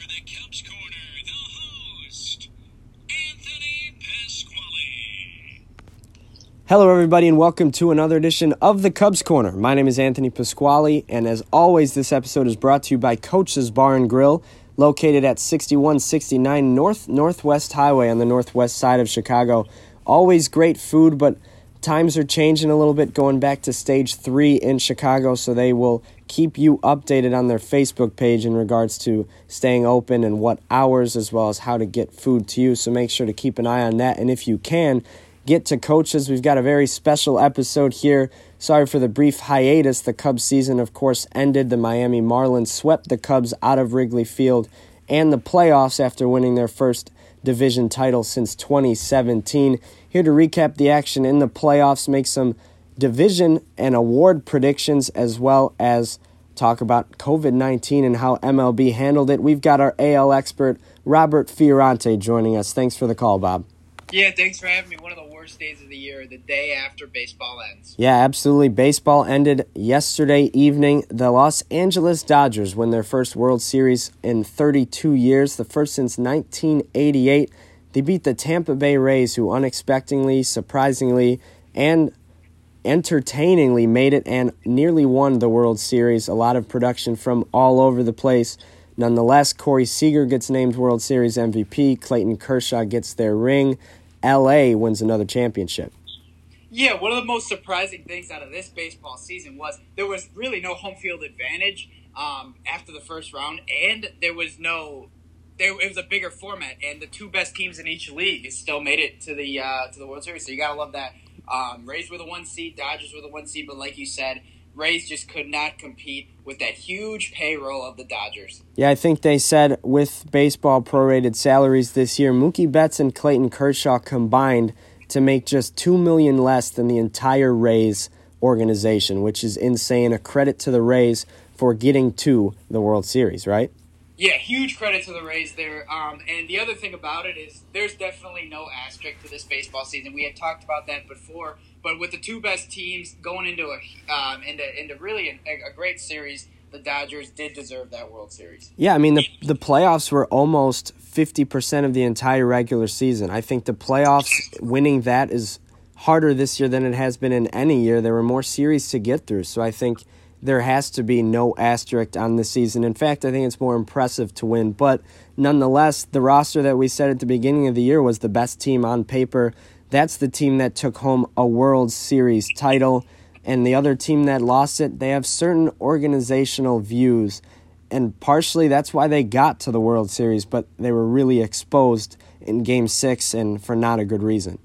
for the Cubs Corner, the host, Anthony Pasquale. Hello, everybody, and welcome to another edition of the Cubs Corner. My name is Anthony Pasquale, and as always, this episode is brought to you by Coach's Bar and Grill, located at 6169 North Northwest Highway on the northwest side of Chicago. Always great food, but times are changing a little bit, going back to stage three in Chicago, so they will keep you updated on their Facebook page in regards to staying open and what hours, as well as how to get food to you. So make sure to keep an eye on that. And if you can, get to coaches. We've got a very special episode here. Sorry for the brief hiatus. The Cubs season, of course, ended. The Miami Marlins swept the Cubs out of Wrigley Field and the playoffs after winning their first division title since 2017. Here to recap the action in the playoffs, make some division and award predictions, as well as talk about COVID 19 and how MLB handled it. We've got our AL expert, Robert Fiorante, joining us. Thanks for the call, Bob. Yeah, thanks for having me. One of the worst days of the year, the day after baseball ends. Yeah, absolutely. Baseball ended yesterday evening. The Los Angeles Dodgers win their first World Series in 32 years, the first since 1988. They beat the Tampa Bay Rays, who unexpectedly, surprisingly, and entertainingly made it and nearly won the World Series. A lot of production from all over the place. Nonetheless, Corey Seager gets named World Series MVP. Clayton Kershaw gets their ring. LA wins another championship. Yeah, one of the most surprising things out of this baseball season was there was really no home field advantage um, after the first round, and there was no. There, it was a bigger format, and the two best teams in each league still made it to the uh, to the World Series. So you gotta love that. Um, Rays were the one seed, Dodgers were the one seed, but like you said, Rays just could not compete with that huge payroll of the Dodgers. Yeah, I think they said with baseball prorated salaries this year, Mookie Betts and Clayton Kershaw combined to make just two million less than the entire Rays organization, which is insane. A credit to the Rays for getting to the World Series, right? Yeah, huge credit to the Rays there. Um, and the other thing about it is there's definitely no asterisk to this baseball season. We had talked about that before, but with the two best teams going into a um, into into really a, a great series, the Dodgers did deserve that World Series. Yeah, I mean the the playoffs were almost fifty percent of the entire regular season. I think the playoffs winning that is harder this year than it has been in any year. There were more series to get through, so I think there has to be no asterisk on the season. In fact, I think it's more impressive to win. But nonetheless, the roster that we said at the beginning of the year was the best team on paper. That's the team that took home a World Series title. And the other team that lost it, they have certain organizational views. And partially that's why they got to the World Series, but they were really exposed in game six and for not a good reason.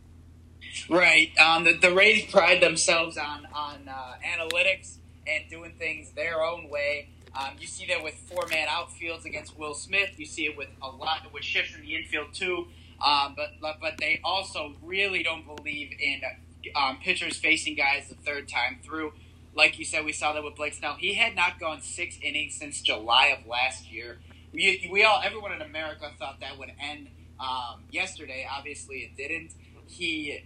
Right. Um, the, the Rays pride themselves on, on uh, analytics and doing things their own way. Um, you see that with four man outfields against Will Smith. You see it with a lot with shifts in the infield too. Um, but but they also really don't believe in um, pitchers facing guys the third time through. Like you said, we saw that with Blake Snell. He had not gone six innings since July of last year. We, we all, everyone in America thought that would end um, yesterday. Obviously, it didn't. He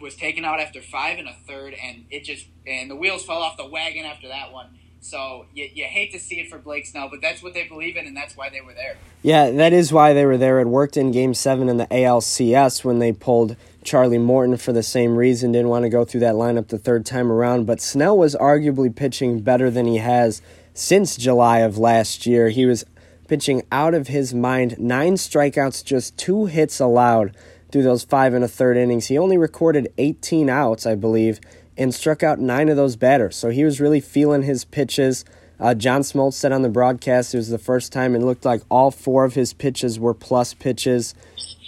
was taken out after five and a third, and it just and the wheels fell off the wagon after that one. So you, you hate to see it for Blake Snell, but that's what they believe in, and that's why they were there. Yeah, that is why they were there. It worked in Game Seven in the ALCS when they pulled Charlie Morton for the same reason. Didn't want to go through that lineup the third time around, but Snell was arguably pitching better than he has since July of last year. He was pitching out of his mind. Nine strikeouts, just two hits allowed through those five and a third innings. He only recorded 18 outs, I believe, and struck out nine of those batters. So he was really feeling his pitches. Uh, John Smoltz said on the broadcast it was the first time it looked like all four of his pitches were plus pitches.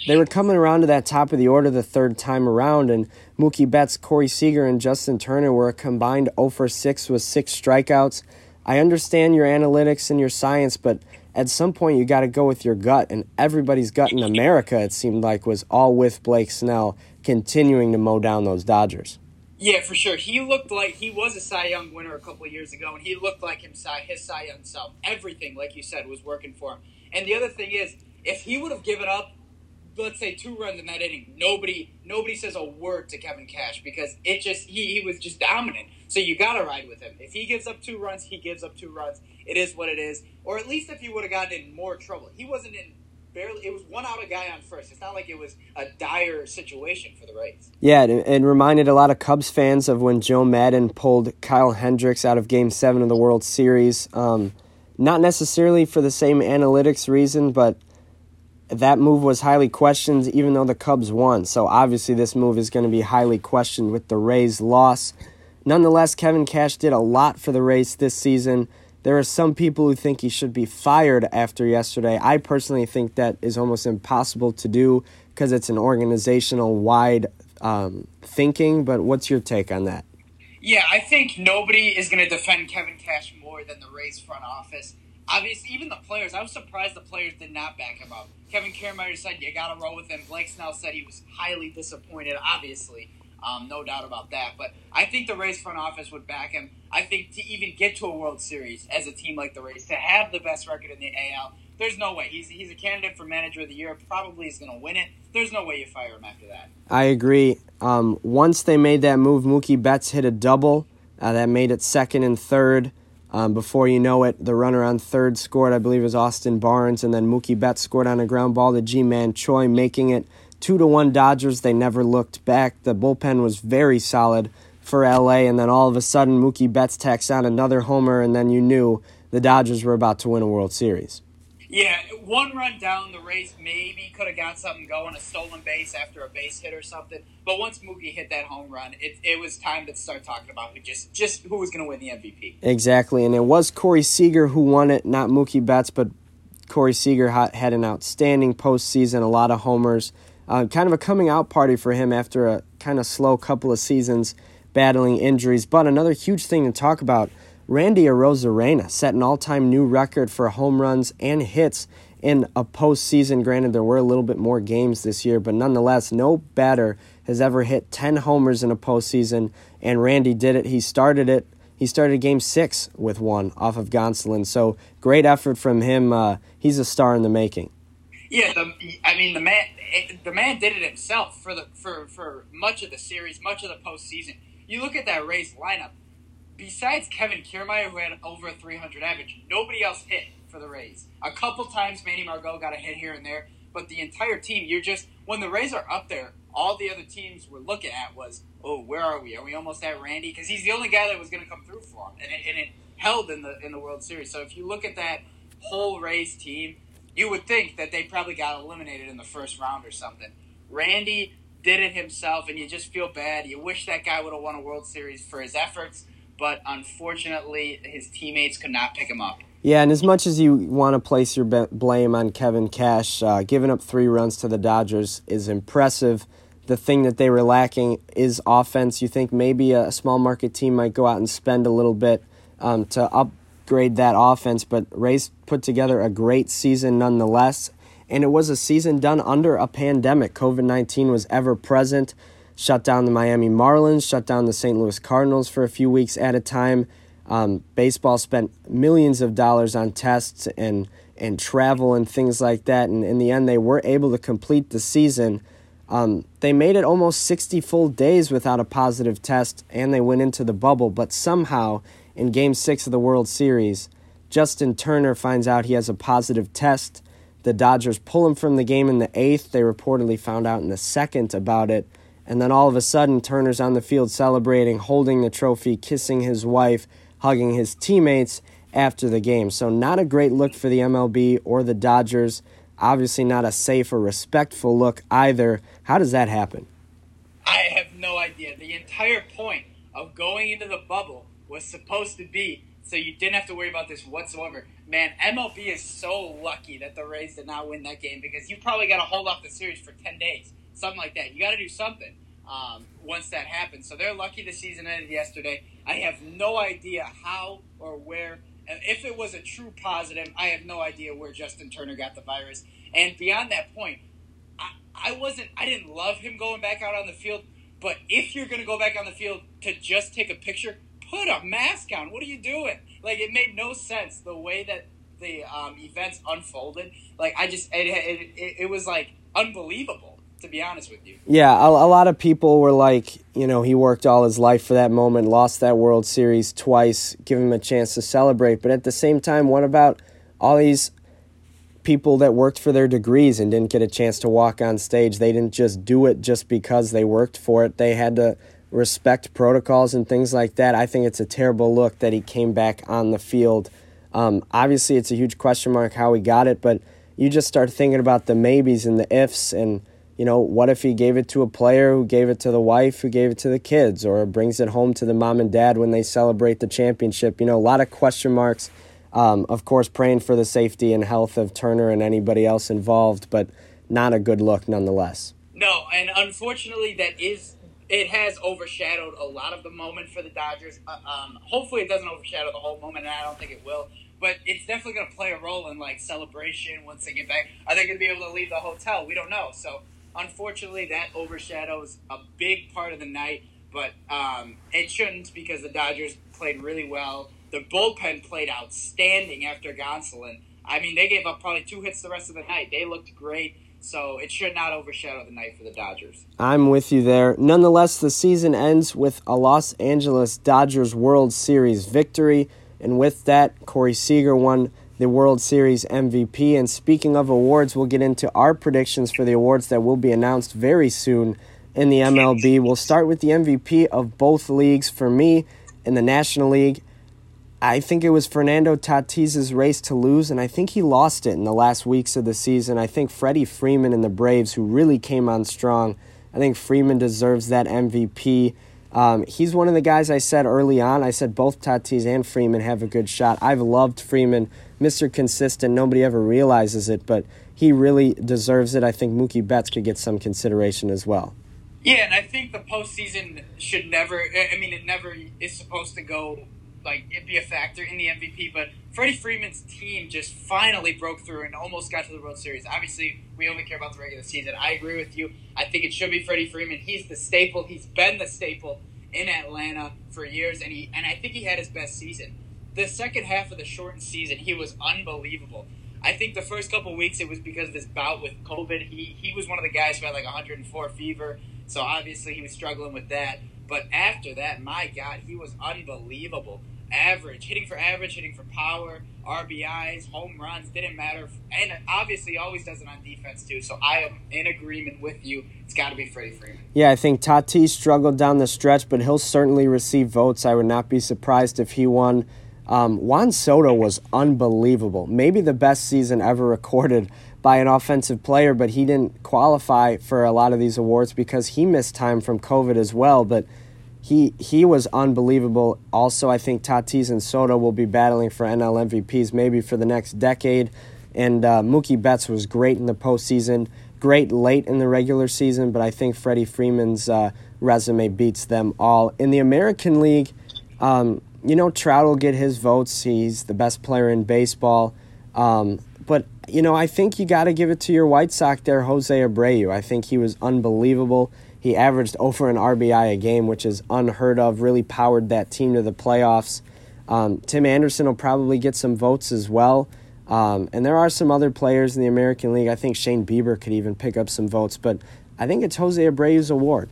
They were coming around to that top of the order the third time around, and Mookie Betts, Corey Seager, and Justin Turner were a combined 0 for 6 with six strikeouts. I understand your analytics and your science, but at some point you got to go with your gut, and everybody's gut in America, it seemed like, was all with Blake Snell continuing to mow down those Dodgers. Yeah, for sure. He looked like he was a Cy Young winner a couple of years ago, and he looked like him, his Cy Young self. Everything, like you said, was working for him. And the other thing is, if he would have given up, let's say two runs in that inning, nobody nobody says a word to Kevin Cash because it just he, he was just dominant. So you got to ride with him. If he gives up two runs, he gives up two runs. It is what it is. Or at least if he would have gotten in more trouble, he wasn't in barely. It was one out a guy on first. It's not like it was a dire situation for the Rays. Yeah, it reminded a lot of Cubs fans of when Joe Maddon pulled Kyle Hendricks out of Game Seven of the World Series. Um, not necessarily for the same analytics reason, but that move was highly questioned even though the Cubs won. So obviously this move is going to be highly questioned with the Rays' loss. Nonetheless, Kevin Cash did a lot for the Rays this season. There are some people who think he should be fired after yesterday. I personally think that is almost impossible to do because it's an organizational wide um, thinking. But what's your take on that? Yeah, I think nobody is going to defend Kevin Cash more than the Rays front office. Obviously, even the players. I was surprised the players did not back him up. Kevin Kiermaier said you got to roll with him. Blake Snell said he was highly disappointed. Obviously, um, no doubt about that. But I think the Rays front office would back him. I think to even get to a World Series as a team like the Rays, to have the best record in the AL, there's no way. He's, he's a candidate for manager of the year. Probably is going to win it. There's no way you fire him after that. I agree. Um, once they made that move, Mookie Betts hit a double. Uh, that made it second and third. Um, before you know it, the runner on third scored, I believe was Austin Barnes, and then Mookie Betts scored on a ground ball to Ji-Man Choi, making it two to one Dodgers. They never looked back. The bullpen was very solid for LA, and then all of a sudden Mookie Betts tacks on another homer, and then you knew the Dodgers were about to win a World Series. Yeah, one run down the race, maybe could have got something going, a stolen base after a base hit or something. But once Mookie hit that home run, it, it was time to start talking about who just just who was going to win the MVP. Exactly, and it was Corey Seager who won it, not Mookie Betts, but Corey Seager had an outstanding postseason, a lot of homers, uh, kind of a coming out party for him after a kind of slow couple of seasons battling injuries. But another huge thing to talk about Randy Arozarena set an all time new record for home runs and hits in a postseason. Granted, there were a little bit more games this year, but nonetheless, no batter has ever hit 10 homers in a postseason, and Randy did it. He started it. He started game six with one off of Gonsolin. So great effort from him. Uh, he's a star in the making. Yeah, the, I mean the man, the man did it himself for the for for much of the series, much of the postseason. You look at that Rays lineup besides Kevin Kiermaier, who had over a 300 average, nobody else hit for the Rays. A couple times Manny Margot got a hit here and there, but the entire team, you're just when the Rays are up there, all the other teams were looking at was, oh, where are we? Are we almost at Randy? Because he's the only guy that was going to come through for him, and it, and it held in the in the World Series. So if you look at that whole Rays team, you would think that they probably got eliminated in the first round or something. Randy did it himself, and you just feel bad. You wish that guy would have won a World Series for his efforts but unfortunately, his teammates could not pick him up. Yeah, and as much as you want to place your blame on Kevin Cash, uh, giving up three runs to the Dodgers is impressive. The thing that they were lacking is offense. You think maybe a small market team might go out and spend a little bit um, to upgrade that offense, but Rays put together a great season nonetheless. And it was a season done under a pandemic. COVID 19 was ever present shut down the Miami Marlins, shut down the St. Louis Cardinals for a few weeks at a time. Um, baseball spent millions of dollars on tests and and travel and things like that, and in the end, they were able to complete the season. Um, they made it almost 60 full days without a positive test, and they went into the bubble. But somehow, in Game Six of the World Series, Justin Turner finds out he has a positive test. The Dodgers pull him from the game in the eighth. They reportedly found out in the second about it. And then all of a sudden, Turner's on the field celebrating, holding the trophy, kissing his wife, hugging his teammates after the game. So, not a great look for the MLB or the Dodgers. Obviously, not a safe or respectful look either. How does that happen? I have no idea. The entire point of going into the bubble was supposed to be so you didn't have to worry about this whatsoever. Man, MLB is so lucky that the Rays did not win that game because you probably got to hold off the series for 10 days something like that. You got to do something um, once that happens. So they're lucky the season ended yesterday. I have no idea how or where. If it was a true positive, I have no idea where Justin Turner got the virus. And beyond that point, I, I wasn't. I didn't love him going back out on the field. But if you're going to go back on the field to just take a picture, put a mask on. What are you doing? Like it made no sense the way that the um, events unfolded. Like I just it, it, it, it was like unbelievable To be honest with you. Yeah, a, a lot of people were like, you know, he worked all his life for that moment, lost that World Series twice, give him a chance to celebrate. But at the same time, what about all these people that worked for their degrees and didn't get a chance to walk on stage? They didn't just do it just because they worked for it. They had to respect protocols and things like that. I think it's a terrible look that he came back on the field. Um, obviously, it's a huge question mark how he got it, but you just start thinking about the maybes and the ifs and you know, what if he gave it to a player who gave it to the wife who gave it to the kids or brings it home to the mom and dad when they celebrate the championship? You know, a lot of question marks. Um, of course, praying for the safety and health of Turner and anybody else involved, but not a good look nonetheless. No, and unfortunately, that is it has overshadowed a lot of the moment for the Dodgers. Uh, um, hopefully, it doesn't overshadow the whole moment, and I don't think it will. But it's definitely going to play a role in like celebration once they get back. Are they going to be able to leave the hotel? We don't know. So Unfortunately, that overshadows a big part of the night, but um, it shouldn't because the Dodgers played really well. The bullpen played outstanding after Gonsolin. I mean, they gave up probably two hits the rest of the night. They looked great, so it should not overshadow the night for the Dodgers. I'm with you there. Nonetheless, the season ends with a Los Angeles Dodgers World Series victory, and with that, Corey Seager won the World Series MVP. And speaking of awards, we'll get into our predictions for the awards that will be announced very soon in the MLB. We'll start with the MVP of both leagues. For me, in the National League, I think it was Fernando Tatis's race to lose, and I think he lost it in the last weeks of the season. I think Freddie Freeman and the Braves, who really came on strong, I think Freeman deserves that MVP. Um, he's one of the guys I said early on. I said both Tatis and Freeman have a good shot. I've loved Freeman, Mr. Consistent. Nobody ever realizes it, but he really deserves it. I think Mookie Betts could get some consideration as well. Yeah, and I think the postseason should never. I mean, it never is supposed to go like it be a factor in the MVP, but Freddie Freeman's team just finally broke through and almost got to the World Series. Obviously, we only care about the regular season. I agree with you. I think it should be Freddie Freeman. He's the staple. He's been the staple in Atlanta for years, and he and I think he had his best season. The second half of the shortened season, he was unbelievable. I think the first couple weeks it was because of this bout with COVID. He he was one of the guys who had like 104 fever, so obviously he was struggling with that. But after that, my God, he was unbelievable. Average, hitting for average, hitting for power, RBIs, home runs, didn't matter. And obviously, always does it on defense, too. So I am in agreement with you. It's got to be Freddie Freeman. Yeah, I think Tatis struggled down the stretch, but he'll certainly receive votes. I would not be surprised if he won. Um, Juan Soto was unbelievable. Maybe the best season ever recorded by an offensive player, but he didn't qualify for a lot of these awards because he missed time from COVID as well. But he he was unbelievable. Also, I think Tatis and Soto will be battling for NL MVPs maybe for the next decade. And uh, Mookie Betts was great in the postseason, great late in the regular season, but I think Freddie Freeman's uh, resume beats them all. In the American League, um, you know, Trout will get his votes. He's the best player in baseball. Um, you know, I think you got to give it to your White Sox there, Jose Abreu. I think he was unbelievable. He averaged over an RBI a game, which is unheard of, really powered that team to the playoffs. Um, Tim Anderson will probably get some votes as well. Um, and there are some other players in the American League. I think Shane Bieber could even pick up some votes, but I think it's Jose Abreu's award.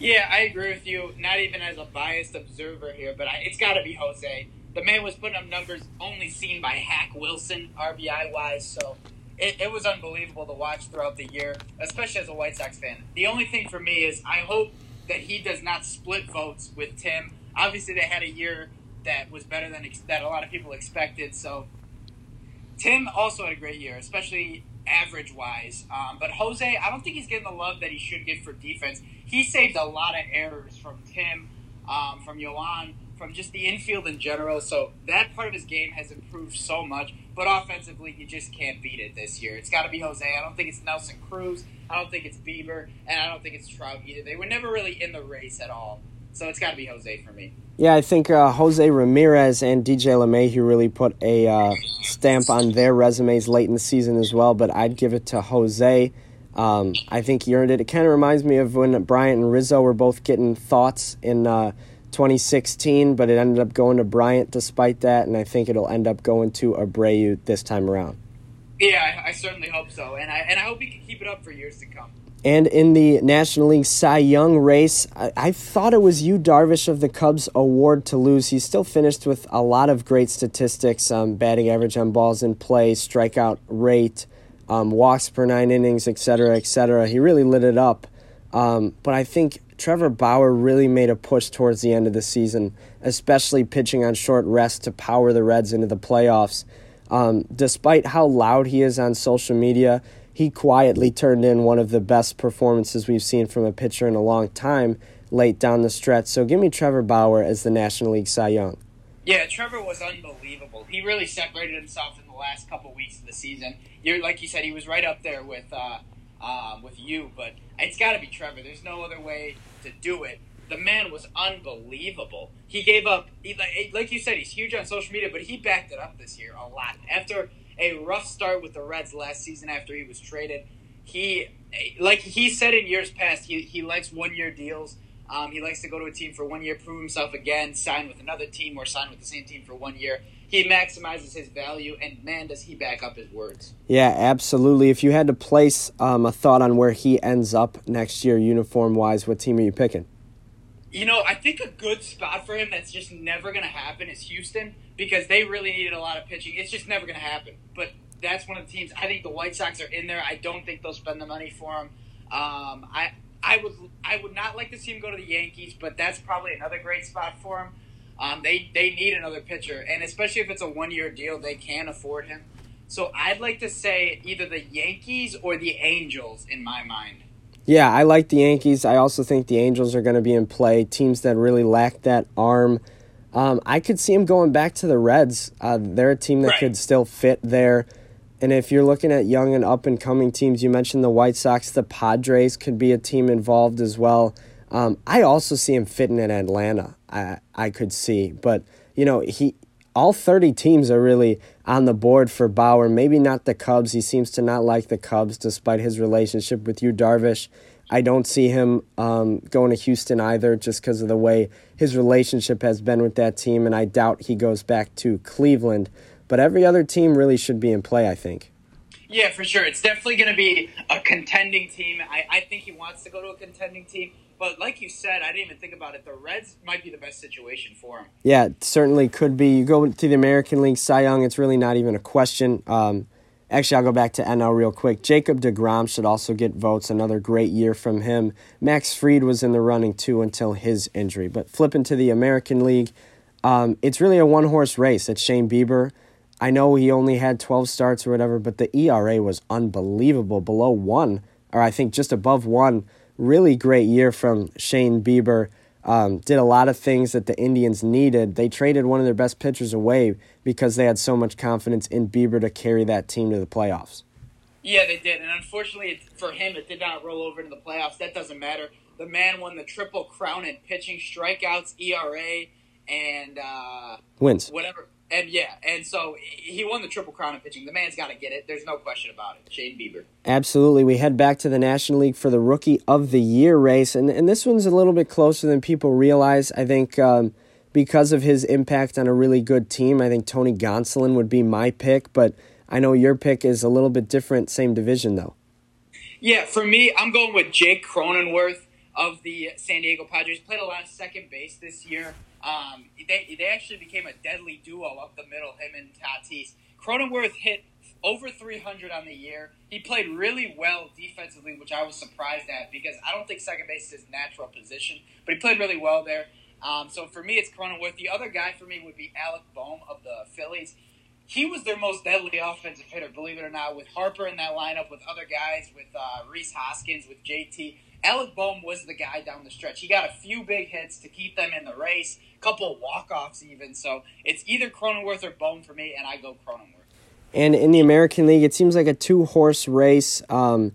Yeah, I agree with you. Not even as a biased observer here, but I, it's got to be Jose. The man was putting up numbers only seen by Hack Wilson, RBI wise. So it, it was unbelievable to watch throughout the year, especially as a White Sox fan. The only thing for me is I hope that he does not split votes with Tim. Obviously, they had a year that was better than ex- that a lot of people expected. So Tim also had a great year, especially average wise. Um, but Jose, I don't think he's getting the love that he should get for defense. He saved a lot of errors from Tim, um, from Yoan, from just the infield in general. So that part of his game has improved so much. But offensively, you just can't beat it this year. It's got to be Jose. I don't think it's Nelson Cruz. I don't think it's Bieber, and I don't think it's Trout either. They were never really in the race at all. So it's got to be Jose for me. Yeah, I think uh, Jose Ramirez and DJ LeMahieu really put a uh, stamp on their resumes late in the season as well, but I'd give it to Jose. Um, I think he earned it. It kind of reminds me of when Bryant and Rizzo were both getting thoughts in uh, 2016, but it ended up going to Bryant despite that, and I think it'll end up going to Abreu this time around. Yeah, I, I certainly hope so, and I and I hope he can keep it up for years to come. And in the National League Cy Young race, I, I thought it was Yu Darvish of the Cubs award to lose. He still finished with a lot of great statistics um, batting average on balls in play, strikeout rate, um, walks per nine innings, etc., etc. He really lit it up. Um, but I think Trevor Bauer really made a push towards the end of the season, especially pitching on short rest to power the Reds into the playoffs. Um, despite how loud he is on social media, he quietly turned in one of the best performances we've seen from a pitcher in a long time late down the stretch. So give me Trevor Bauer as the National League Cy Young. Yeah, Trevor was unbelievable. He really separated himself in the last couple weeks of the season. You're like you said, he was right up there with uh, um, with Yu, but it's got to be Trevor. There's no other way to do it. The man was unbelievable. He gave up, he, like you said, he's huge on social media, but he backed it up this year a lot. After a rough start with the Reds last season after he was traded. He, like he said in years past, he, he likes one year deals. Um, he likes to go to a team for one year, prove himself again, sign with another team, or sign with the same team for one year. He maximizes his value, and man, does he back up his words. Yeah, absolutely. If you had to place um, a thought on where he ends up next year, uniform wise, what team are you picking? You know, I think a good spot for him that's just never going to happen is Houston because they really needed a lot of pitching. It's just never going to happen. But that's one of the teams. I think the White Sox are in there. I don't think they'll spend the money for him. Um, I I would I would not like to see him go to the Yankees, but that's probably another great spot for him. Um, they they need another pitcher, and especially if it's a one year deal, they can afford him. So I'd like to say either the Yankees or the Angels in my mind. Yeah, I like the Yankees. I also think the Angels are going to be in play. Teams that really lack that arm. Um, I could see him going back to the Reds. Uh, they're a team that right. could still fit there. And if you're looking at young and up and coming teams, you mentioned the White Sox, the Padres could be a team involved as well. Um, I also see him fitting in Atlanta. I I could see, but you know he all 30 teams are really on the board for Bauer. Maybe not the Cubs. He seems to not like the Cubs despite his relationship with Yu Darvish. I don't see him um, going to Houston either just because of the way his relationship has been with that team, and I doubt he goes back to Cleveland. But every other team really should be in play, I think. Yeah, for sure. It's definitely going to be a contending team. I, I think he wants to go to a contending team. But like you said, I didn't even think about it. The Reds might be the best situation for him. Yeah, it certainly could be. You go to the American League Cy Young, it's really not even a question. Um, actually, I'll go back to NL real quick. Jacob DeGrom should also get votes. Another great year from him. Max Fried was in the running too until his injury. But flipping to the American League, um, it's really a one horse race. It's Shane Bieber. I know he only had 12 starts or whatever, but the ERA was unbelievable, below one, or I think just above one really great year from Shane Bieber. Um, did a lot of things that the Indians needed. They traded one of their best pitchers away because they had so much confidence in Bieber to carry that team to the playoffs. Yeah, they did. And unfortunately, for him, it did not roll over to the playoffs. That doesn't matter. The man won the triple crown in pitching, strikeouts, ERA, and uh, wins. Whatever and yeah, and so he won the triple crown in pitching. The man's got to get it. There's no question about it. Shane Bieber. Absolutely. We head back to the National League for the Rookie of the Year race, and and this one's a little bit closer than people realize. I think um, because of his impact on a really good team, I think Tony Gonsolin would be my pick, but I know your pick is a little bit different. Same division though. Yeah, for me, I'm going with Jake Cronenworth of the San Diego Padres. Played a lot of second base this year. Um, they, they actually became a deadly duo up the middle, him and Tatis. Cronenworth hit over 300 on the year. He played really well defensively, which I was surprised at because I don't think second base is his natural position, but he played really well there. Um, so for me, it's Cronenworth. The other guy for me would be Alec Bohm of the Phillies. He was their most deadly offensive hitter, believe it or not, with Harper in that lineup, with other guys, with uh, Rhys Hoskins, with JT. Alec Bohm was the guy down the stretch. He got a few big hits to keep them in the race, a couple walk offs even. So it's either Cronenworth or Bohm for me, and I go Cronenworth. And in the American League, it seems like a two horse race. Um,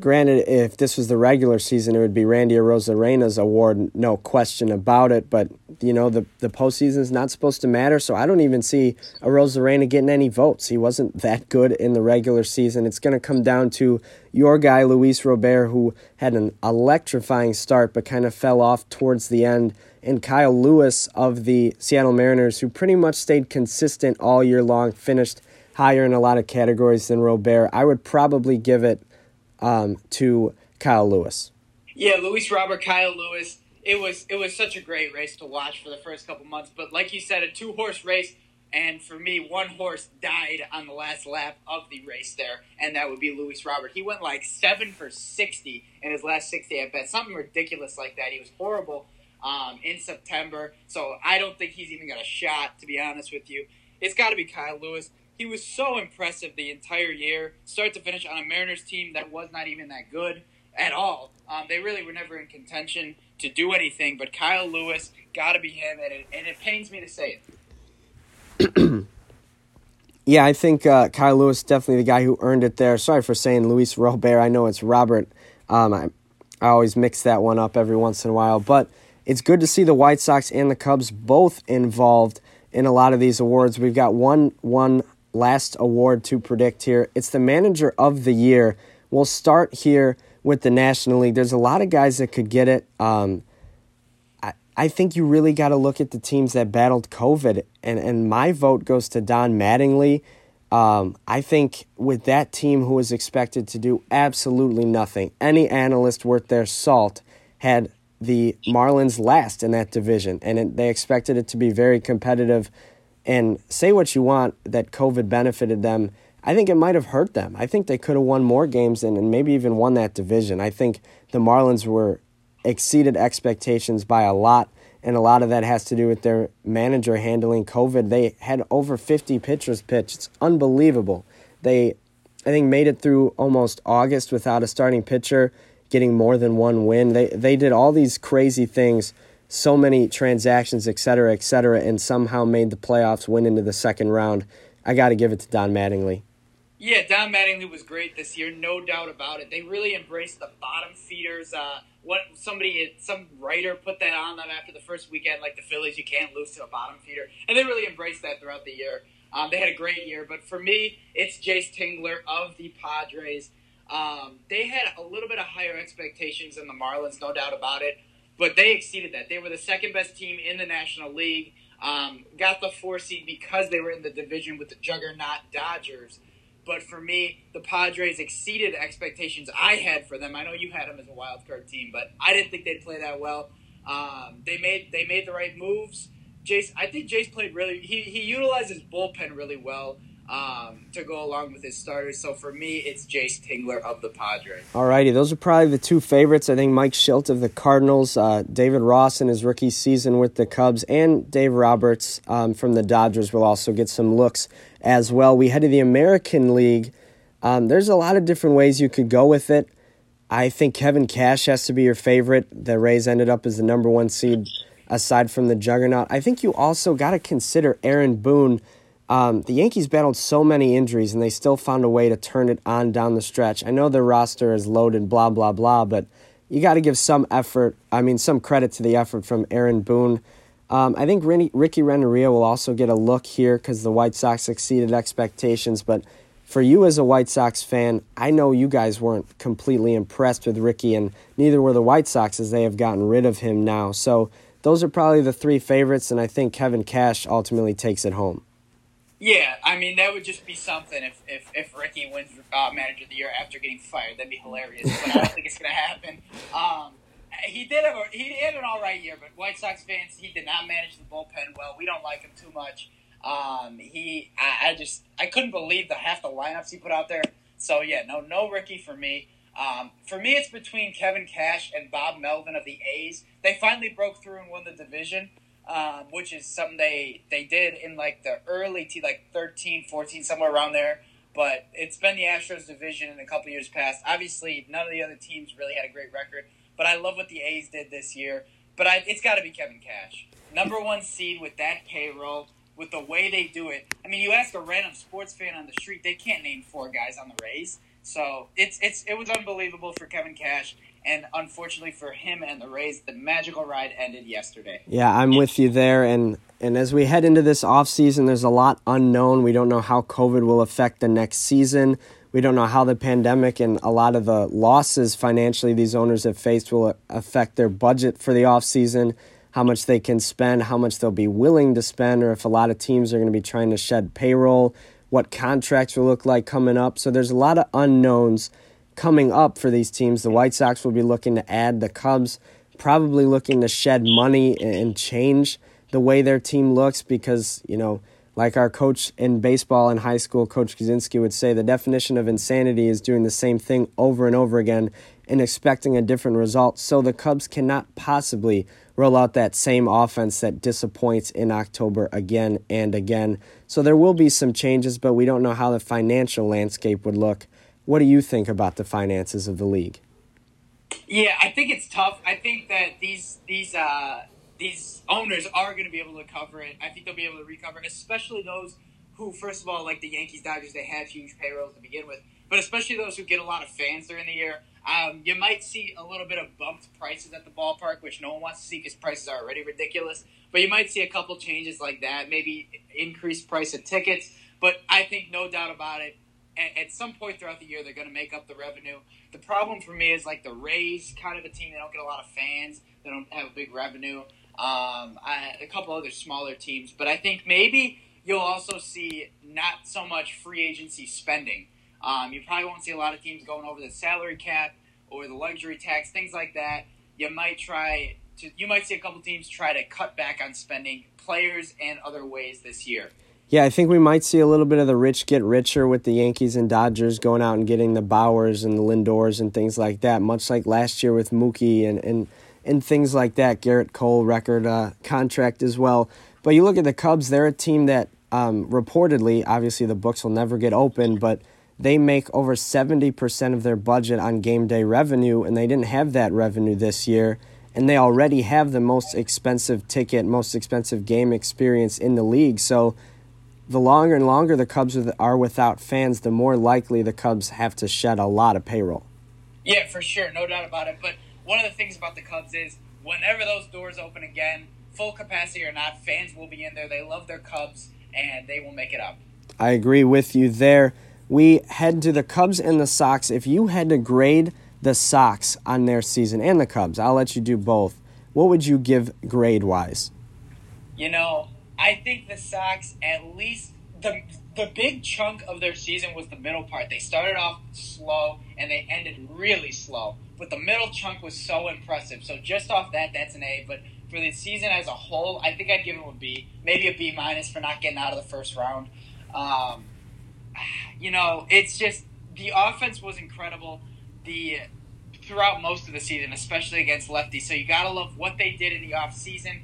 granted, if this was the regular season, it would be Randy Arozarena's award, no question about it. But you know, the the postseason is not supposed to matter, so I don't even see Arozarena getting any votes. He wasn't that good in the regular season. It's going to come down to your guy Luis Robert, who had an electrifying start but kind of fell off towards the end, and Kyle Lewis of the Seattle Mariners, who pretty much stayed consistent all year long, finished higher in a lot of categories than Robert. I would probably give it um, to Kyle Lewis. Yeah, Luis Robert, Kyle Lewis. It was it was such a great race to watch for the first couple months. But like you said, a two horse race, and for me, one horse died on the last lap of the race there, and that would be Luis Robert. He went like seven for sixty in his last sixty at bet, something ridiculous like that. He was horrible um, in September, so I don't think he's even got a shot. To be honest with you, it's got to be Kyle Lewis. He was so impressive the entire year, start to finish, on a Mariners team that was not even that good at all. Um, they really were never in contention to do anything, but Kyle Lewis got to be him, and it, and it pains me to say it. yeah, I think uh, Kyle Lewis definitely the guy who earned it there. Sorry for saying Luis Robert. I know it's Robert. Um, I, I always mix that one up every once in a while, but it's good to see the White Sox and the Cubs both involved in a lot of these awards. We've got one one last award to predict here. It's the Manager of the Year. We'll start here with the National League. There's a lot of guys that could get it. Um, I, I think you really got to look at the teams that battled COVID, and, and my vote goes to Don Mattingly. Um, I think with that team who was expected to do absolutely nothing, any analyst worth their salt had the Marlins last in that division, and it, they expected it to be very competitive. And say what you want that COVID benefited them I think it might have hurt them. I think they could have won more games and, and maybe even won that division. I think the Marlins were exceeded expectations by a lot, and a lot of that has to do with their manager handling COVID. They had over 50 pitchers pitch. It's unbelievable. They, I think, made it through almost August without a starting pitcher getting more than one win. They they did all these crazy things, so many transactions, et cetera, et cetera, and somehow made the playoffs, win into the second round. I got to give it to Don Mattingly. Yeah, Don Mattingly was great this year, no doubt about it. They really embraced the bottom feeders. Uh, what somebody, some writer put that on them after the first weekend, like the Phillies, you can't lose to a bottom feeder, and they really embraced that throughout the year. Um, they had a great year, but for me, it's Jayce Tingler of the Padres. Um, they had a little bit of higher expectations than the Marlins, no doubt about it, but they exceeded that. They were the second best team in the National League. Um, got the four seed because they were in the division with the juggernaut Dodgers. But for me, the Padres exceeded expectations I had for them. I know you had them as a wild card team, but I didn't think they'd play that well. Um, they made they made the right moves. Jayce, I think Jayce played really. He he utilized his bullpen really well um, to go along with his starters. So for me, it's Jayce Tingler of the Padres. All righty, those are probably the two favorites. I think Mike Shildt of the Cardinals, uh, David Ross in his rookie season with the Cubs, and Dave Roberts um, from the Dodgers will also get some looks as well. We head to the American League. Um, there's a lot of different ways you could go with it. I think Kevin Cash has to be your favorite. The Rays ended up as the number one seed aside from the juggernaut. I think you also got to consider Aaron Boone um, the Yankees battled so many injuries and they still found a way to turn it on down the stretch. I know their roster is loaded, blah, blah, blah, but you got to give some effort, I mean, some credit to the effort from Aaron Boone. Um, I think Ricky Renteria will also get a look here because the White Sox exceeded expectations. But for you as a White Sox fan, I know you guys weren't completely impressed with Ricky, and neither were the White Sox as they have gotten rid of him now. So those are probably the three favorites, and I think Kevin Cash ultimately takes it home. Yeah, I mean that would just be something if if, if Ricky wins uh, Manager of the Year after getting fired. That'd be hilarious, but I don't think it's gonna happen. Um, he did have a, he had an all right year, but White Sox fans he did not manage the bullpen well. We don't like him too much. Um, he I, I, just I couldn't believe the half the lineups he put out there. So yeah, no no Ricky for me. Um, for me, it's between Kevin Cash and Bob Melvin of the A's. They finally broke through and won the division um, which is something they, they did in like the early t like 13, 14, somewhere around there. But it's been the Astros division in a couple years past. Obviously, none of the other teams really had a great record. But I love what the A's did this year. But I, it's got to be Kevin Cash, number one seed with that payroll, with the way they do it. I mean, you ask a random sports fan on the street, they can't name four guys on the Rays. So it's it's it was unbelievable for Kevin Cash, and unfortunately for him and the Rays, the magical ride ended yesterday. Yeah, I'm with you there. And and as we head into this offseason, there's a lot unknown. We don't know how COVID will affect the next season. We don't know how the pandemic and a lot of the losses financially these owners have faced will affect their budget for the offseason, how much they can spend, how much they'll be willing to spend, or if a lot of teams are going to be trying to shed payroll, what contracts will look like coming up. So there's a lot of unknowns coming up for these teams. The White Sox will be looking to add. The Cubs probably looking to shed money and change the way their team looks because, you know, like our coach in baseball in high school, Coach Kaczynski, would say, the definition of insanity is doing the same thing over and over again and expecting a different result. So the Cubs cannot possibly roll out that same offense that disappoints in October again and again. So there will be some changes, but we don't know how the financial landscape would look. What do you think about the finances of the league? Yeah, I think it's tough. I think that these these uh, these owners are going to be able to cover it. I think they'll be able to recover, especially those who, first of all, like the Yankees, Dodgers, they have huge payrolls to begin with, but especially those who get a lot of fans during the year. Um, you might see a little bit of bumped prices at the ballpark, which no one wants to see because prices are already ridiculous. But you might see a couple changes like that, maybe increased price of tickets. But I think no doubt about it, at, some point throughout the year, they're going to make up the revenue. The problem for me is like the Rays, kind of a team they don't get a lot of fans, they don't have a big revenue. Um, I, a couple other smaller teams, but I think maybe you'll also see not so much free agency spending. Um, you probably won't see a lot of teams going over the salary cap or the luxury tax, things like that. You might try to, you might see a couple teams try to cut back on spending players and other ways this year. Yeah, I think we might see a little bit of the rich get richer with the Yankees and Dodgers going out and getting the Bauers and the Lindors and things like that, much like last year with Mookie and, and, and things like that. Gerrit Cole record uh, contract as well. But you look at the Cubs, they're a team that um, reportedly, obviously the books will never get open, but they make over 70% of their budget on game day revenue, and they didn't have that revenue this year. And they already have the most expensive ticket, most expensive game experience in the league. So the longer and longer the Cubs are without fans, the more likely the Cubs have to shed a lot of payroll. Yeah, for sure, no doubt about it. But one of the things about the Cubs is whenever those doors open again, full capacity or not, fans will be in there. They love their Cubs and they will make it up. I agree with you there. We head to the Cubs and the Sox. If you had to grade the Sox on their season and the Cubs, I'll let you do both. What would you give grade wise? You know, I think the Sox at least the the big chunk of their season was the middle part. They started off slow and they ended really slow, but the middle chunk was so impressive. So just off that, that's an A. But for the season as a whole, I think I'd give them a B, maybe a B minus for not getting out of the first round. Um, you know, it's just the offense was incredible. The throughout most of the season, especially against lefties. So you gotta love what they did in the off season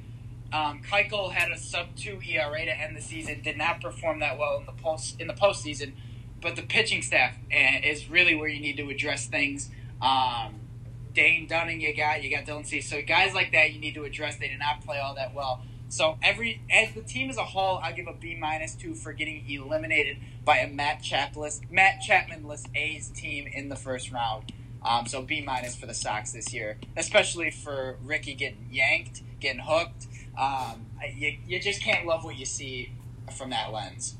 um, Keuchel had a sub two ERA to end the season. Did not perform that well in the post in the postseason, but the pitching staff eh, is really where you need to address things. Um, Dane Dunning, you got you got Dylan Cease. So guys like that, you need to address. They did not play all that well. So every as the team as a whole, I give a B minus two for getting eliminated by a Matt Chapless, Matt Chapmanless A's team in the first round. Um, so B minus for the Sox this year, especially for Ricky getting yanked, getting hooked um, you, you just can't love what you see from that lens.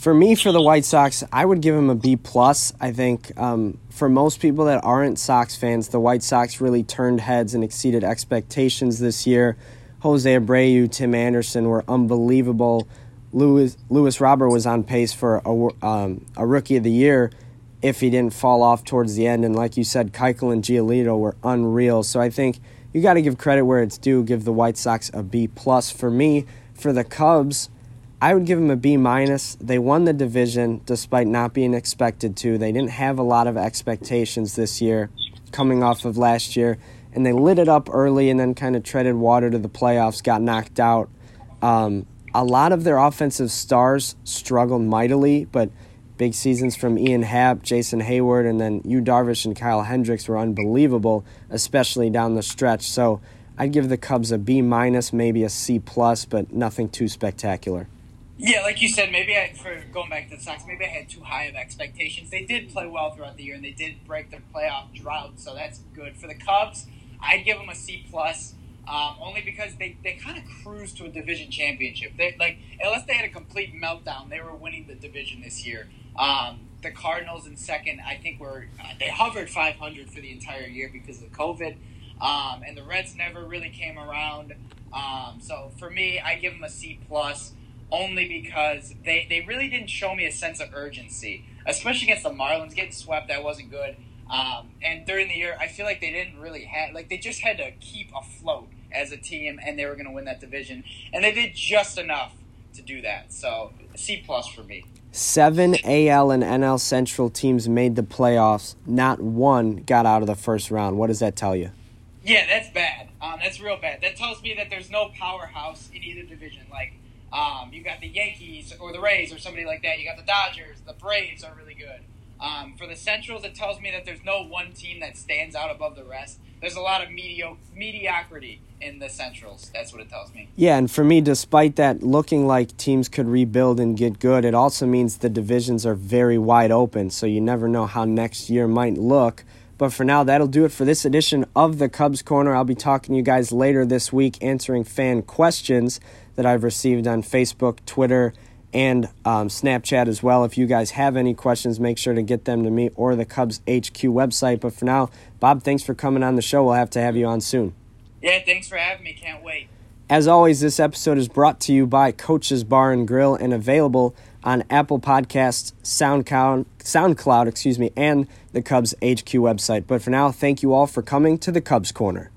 For me, for the White Sox, I would give them a B plus. I think um, for most people that aren't Sox fans, the White Sox really turned heads and exceeded expectations this year. Jose Abreu, Tim Anderson were unbelievable. Luis Luis Robert was on pace for a, um, a rookie of the year if he didn't fall off towards the end. And like you said, Keuchel and Giolito were unreal. So I think you got to give credit where it's due. Give the White Sox a B plus. For me, for the Cubs, I would give them a B minus. They won the division despite not being expected to. They didn't have a lot of expectations this year, coming off of last year, and they lit it up early and then kind of treaded water to the playoffs. Got knocked out. Um, a lot of their offensive stars struggled mightily, but Big seasons from Ian Happ, Jason Heyward, and then Yu Darvish and Kyle Hendricks were unbelievable, especially down the stretch. So I'd give the Cubs a B minus, maybe a C plus, but nothing too spectacular. Yeah, like you said, maybe I, for going back to the Sox, maybe I had too high of expectations. They did play well throughout the year, and they did break their playoff drought, so that's good for the Cubs. I'd give them a C plus. Um, only because they, they kind of cruised to a division championship. They like unless they had a complete meltdown, they were winning the division this year. Um, the Cardinals in second, I think were uh, they hovered 500 for the entire year because of COVID, um, and the Reds never really came around. Um, so for me, I give them a C plus. only because they, they really didn't show me a sense of urgency, especially against the Marlins. Getting swept, that wasn't good. Um, and during the year, I feel like they didn't really have like they just had to keep afloat as a team, and they were going to win that division, and they did just enough to do that. So C plus for me. Seven AL and NL Central teams made the playoffs. Not one got out of the first round. What does that tell you? Yeah, that's bad. Um, that's real bad. That tells me that there's no powerhouse in either division. Like, um, you got the Yankees or the Rays or somebody like that. You got the Dodgers. The Braves are really good. Um, for the Centrals, it tells me that there's no one team that stands out above the rest. There's a lot of medio- mediocrity in the Centrals. That's what it tells me. Yeah, and for me, despite that looking like teams could rebuild and get good, it also means the divisions are very wide open, so you never know how next year might look. But for now, that'll do it for this edition of the Cubs Corner. I'll be talking to you guys later this week, answering fan questions that I've received on Facebook, Twitter, and um, Snapchat as well. If you guys have any questions, make sure to get them to me or the Cubs HQ website. But for now, Bob, thanks for coming on the show. We'll have to have you on soon. Yeah, thanks for having me. Can't wait. As always, this episode is brought to you by Coach's Bar and Grill and available on Apple Podcasts, SoundCloud, SoundCloud, excuse me, and the Cubs HQ website. But for now, thank you all for coming to the Cubs Corner.